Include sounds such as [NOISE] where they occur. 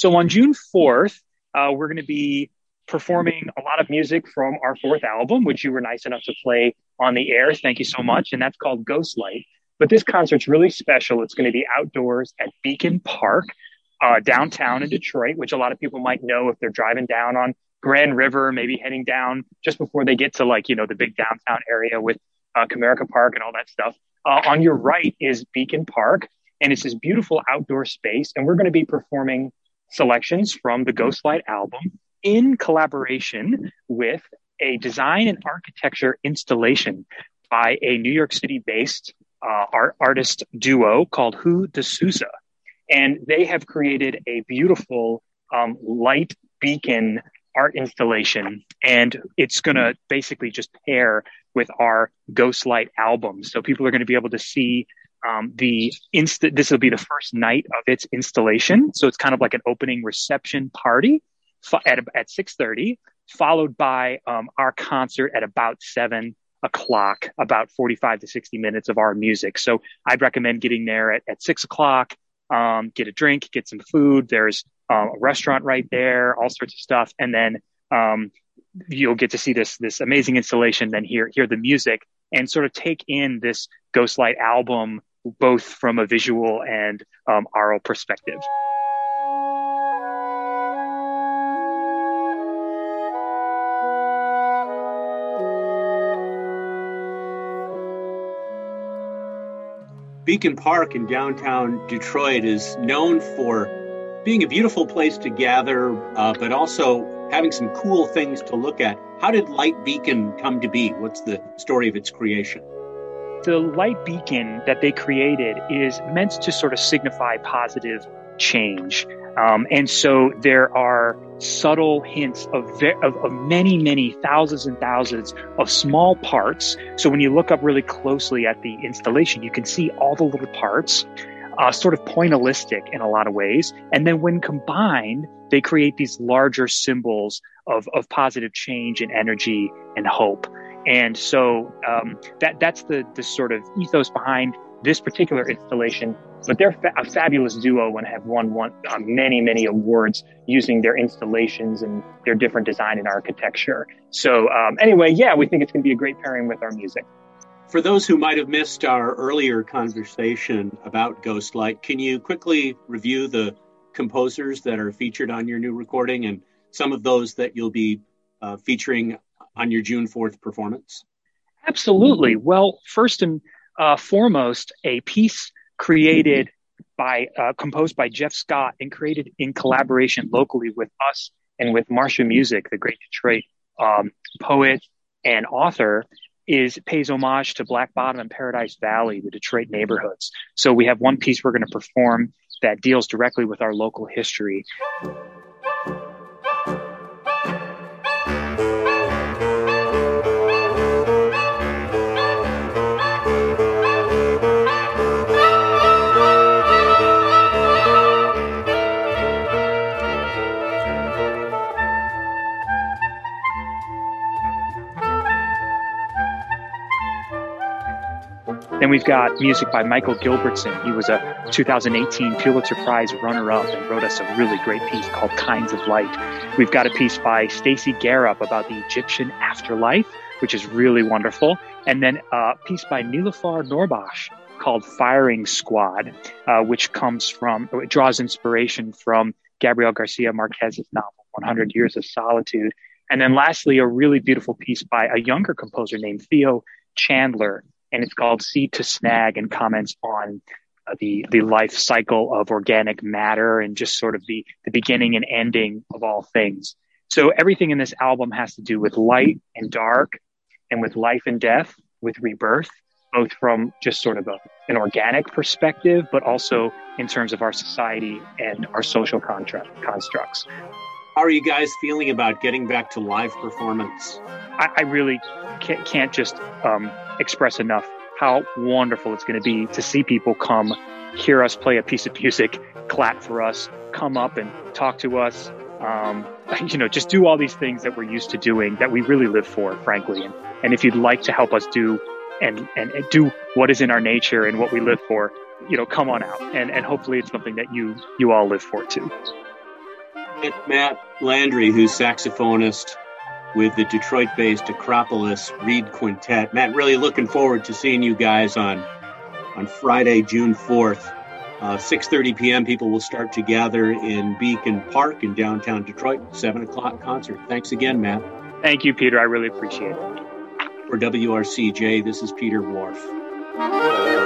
So on June 4th, uh, we're going to be performing a lot of music from our fourth album, which you were nice enough to play on the air. Thank you so much. And that's called Ghostlight. But this concert's really special. It's going to be outdoors at Beacon Park, uh, downtown in Detroit, which a lot of people might know if they're driving down on Grand River, maybe heading down just before they get to like, you know, the big downtown area with uh, Comerica Park and all that stuff. Uh, on your right is Beacon Park, and it's this beautiful outdoor space. And we're going to be performing selections from the Ghostlight album in collaboration with a design and architecture installation by a New York City based uh, art artist duo called Hou de Sousa. And they have created a beautiful um, light beacon art installation. And it's going to basically just pair with our Ghostlight album. So people are going to be able to see um, the insta- this will be the first night of its installation. So it's kind of like an opening reception party at, at 6.30, followed by um, our concert at about 7 o'clock, about 45 to 60 minutes of our music. So I'd recommend getting there at, at 6 o'clock, um, get a drink, get some food. There's uh, a restaurant right there, all sorts of stuff. And then um, you'll get to see this this amazing installation, then hear hear the music and sort of take in this Ghostlight album both from a visual and um, aural perspective. Beacon Park in downtown Detroit is known for being a beautiful place to gather, uh, but also having some cool things to look at. How did Light Beacon come to be? What's the story of its creation? The light beacon that they created is meant to sort of signify positive change. Um, and so there are subtle hints of, ve- of, of, many, many thousands and thousands of small parts. So when you look up really closely at the installation, you can see all the little parts, uh, sort of pointillistic in a lot of ways. And then when combined, they create these larger symbols of, of positive change and energy and hope. And so um, that that's the the sort of ethos behind this particular installation but they're fa- a fabulous duo and have won one, uh, many, many awards using their installations and their different design and architecture. So um, anyway, yeah, we think it's going to be a great pairing with our music. For those who might have missed our earlier conversation about Ghostlight, can you quickly review the composers that are featured on your new recording and some of those that you'll be uh, featuring on your June 4th performance? Absolutely. Well, first and uh, foremost, a piece created by uh, composed by Jeff Scott and created in collaboration locally with us and with Marsha Music, the great Detroit um, poet and author, is pays homage to Black Bottom and Paradise Valley, the Detroit neighborhoods. So we have one piece we're going to perform that deals directly with our local history. Then we've got music by Michael Gilbertson. He was a 2018 Pulitzer Prize runner-up and wrote us a really great piece called Kinds of Light. We've got a piece by Stacy Garrop about the Egyptian afterlife, which is really wonderful. And then a piece by Niloufar Nourbakhsh called Firing Squad, uh, which comes from, it draws inspiration from Gabriel Garcia Marquez's novel, 100 Years of Solitude. And then lastly, a really beautiful piece by a younger composer named Theo Chandler and it's called Seed to Snag and comments on uh, the the life cycle of organic matter and just sort of the the beginning and ending of all things. So everything in this album has to do with light and dark, and with life and death, with rebirth, both from just sort of a, an organic perspective, but also in terms of our society and our social contract constructs. How are you guys feeling about getting back to live performance? I, I really can't, can't just um, express enough how wonderful it's going to be to see people come, hear us play a piece of music, clap for us, come up and talk to us. Um, [LAUGHS] you know, just do all these things that we're used to doing that we really live for, frankly. And, and if you'd like to help us do and, and, and do what is in our nature and what we live for, you know, come on out. And, and hopefully it's something that you, you all live for too. And Matt Landry, who's saxophonist with the Detroit-based Acropolis Reed Quintet. Matt, really looking forward to seeing you guys on on Friday, June 4th. Uh, 6.30 p.m. people will start to gather in Beacon Park in downtown Detroit. 7 o'clock concert. Thanks again, Matt. Thank you, Peter. I really appreciate it. For WRCJ, this is Peter Whorf.